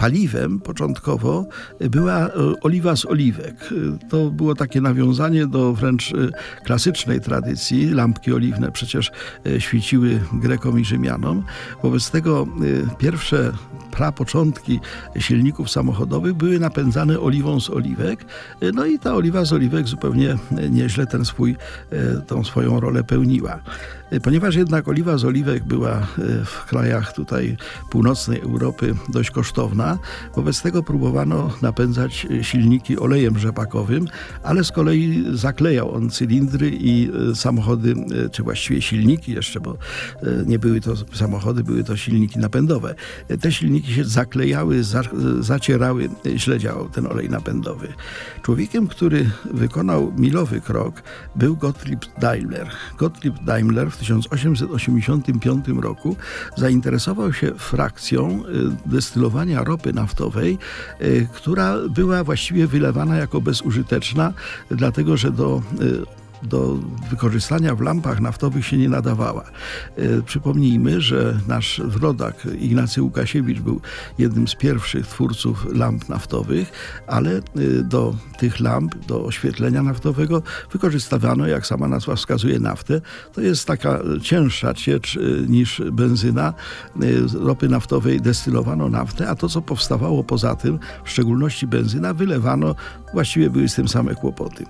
Paliwem początkowo była e, oliwa z oliwek. To było takie nawiązanie do wręcz e, klasycznej tradycji. Lampki oliwne przecież e, świeciły Grekom i Rzymianom. Wobec tego pierwsze prapoczątki silników samochodowych były napędzane oliwą z oliwek. No i ta oliwa z oliwek zupełnie nieźle ten swój, tą swoją rolę pełniła. Ponieważ jednak oliwa z oliwek była w krajach tutaj północnej Europy dość kosztowna, wobec tego próbowano napędzać silniki olejem rzepakowym, ale z kolei zaklejał on cylindry i samochody, czy właściwie silniki jeszcze, bo nie były to samochody, były to silniki napędowe. Te silniki się zaklejały, zacierały, źle działał ten olej napędowy. Człowiekiem, który wykonał milowy krok, był Gottlieb Daimler. Gottlieb Daimler w 1885 roku zainteresował się frakcją destylowania ropy naftowej, która była właściwie wylewana jako bezużyteczna, dlatego że do do wykorzystania w lampach naftowych się nie nadawała. E, przypomnijmy, że nasz rodak Ignacy Łukasiewicz był jednym z pierwszych twórców lamp naftowych, ale e, do tych lamp, do oświetlenia naftowego wykorzystywano, jak sama nazwa wskazuje, naftę. To jest taka cięższa ciecz e, niż benzyna. Z ropy naftowej destylowano naftę, a to, co powstawało poza tym, w szczególności benzyna, wylewano, właściwie były z tym same kłopoty.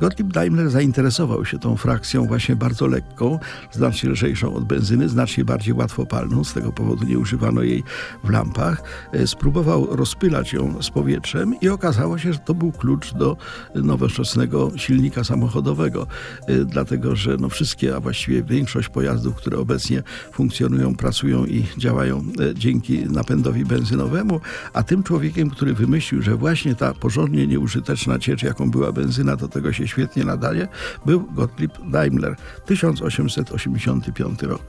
Gottlieb Daimler zainteresował zainteresował się tą frakcją właśnie bardzo lekką, znacznie lżejszą od benzyny, znacznie bardziej łatwopalną, z tego powodu nie używano jej w lampach. E, spróbował rozpylać ją z powietrzem i okazało się, że to był klucz do nowoczesnego silnika samochodowego, e, dlatego że no wszystkie, a właściwie większość pojazdów, które obecnie funkcjonują, pracują i działają e, dzięki napędowi benzynowemu, a tym człowiekiem, który wymyślił, że właśnie ta porządnie nieużyteczna ciecz, jaką była benzyna, do tego się świetnie nadaje, był Gottlieb Daimler, 1885 rok.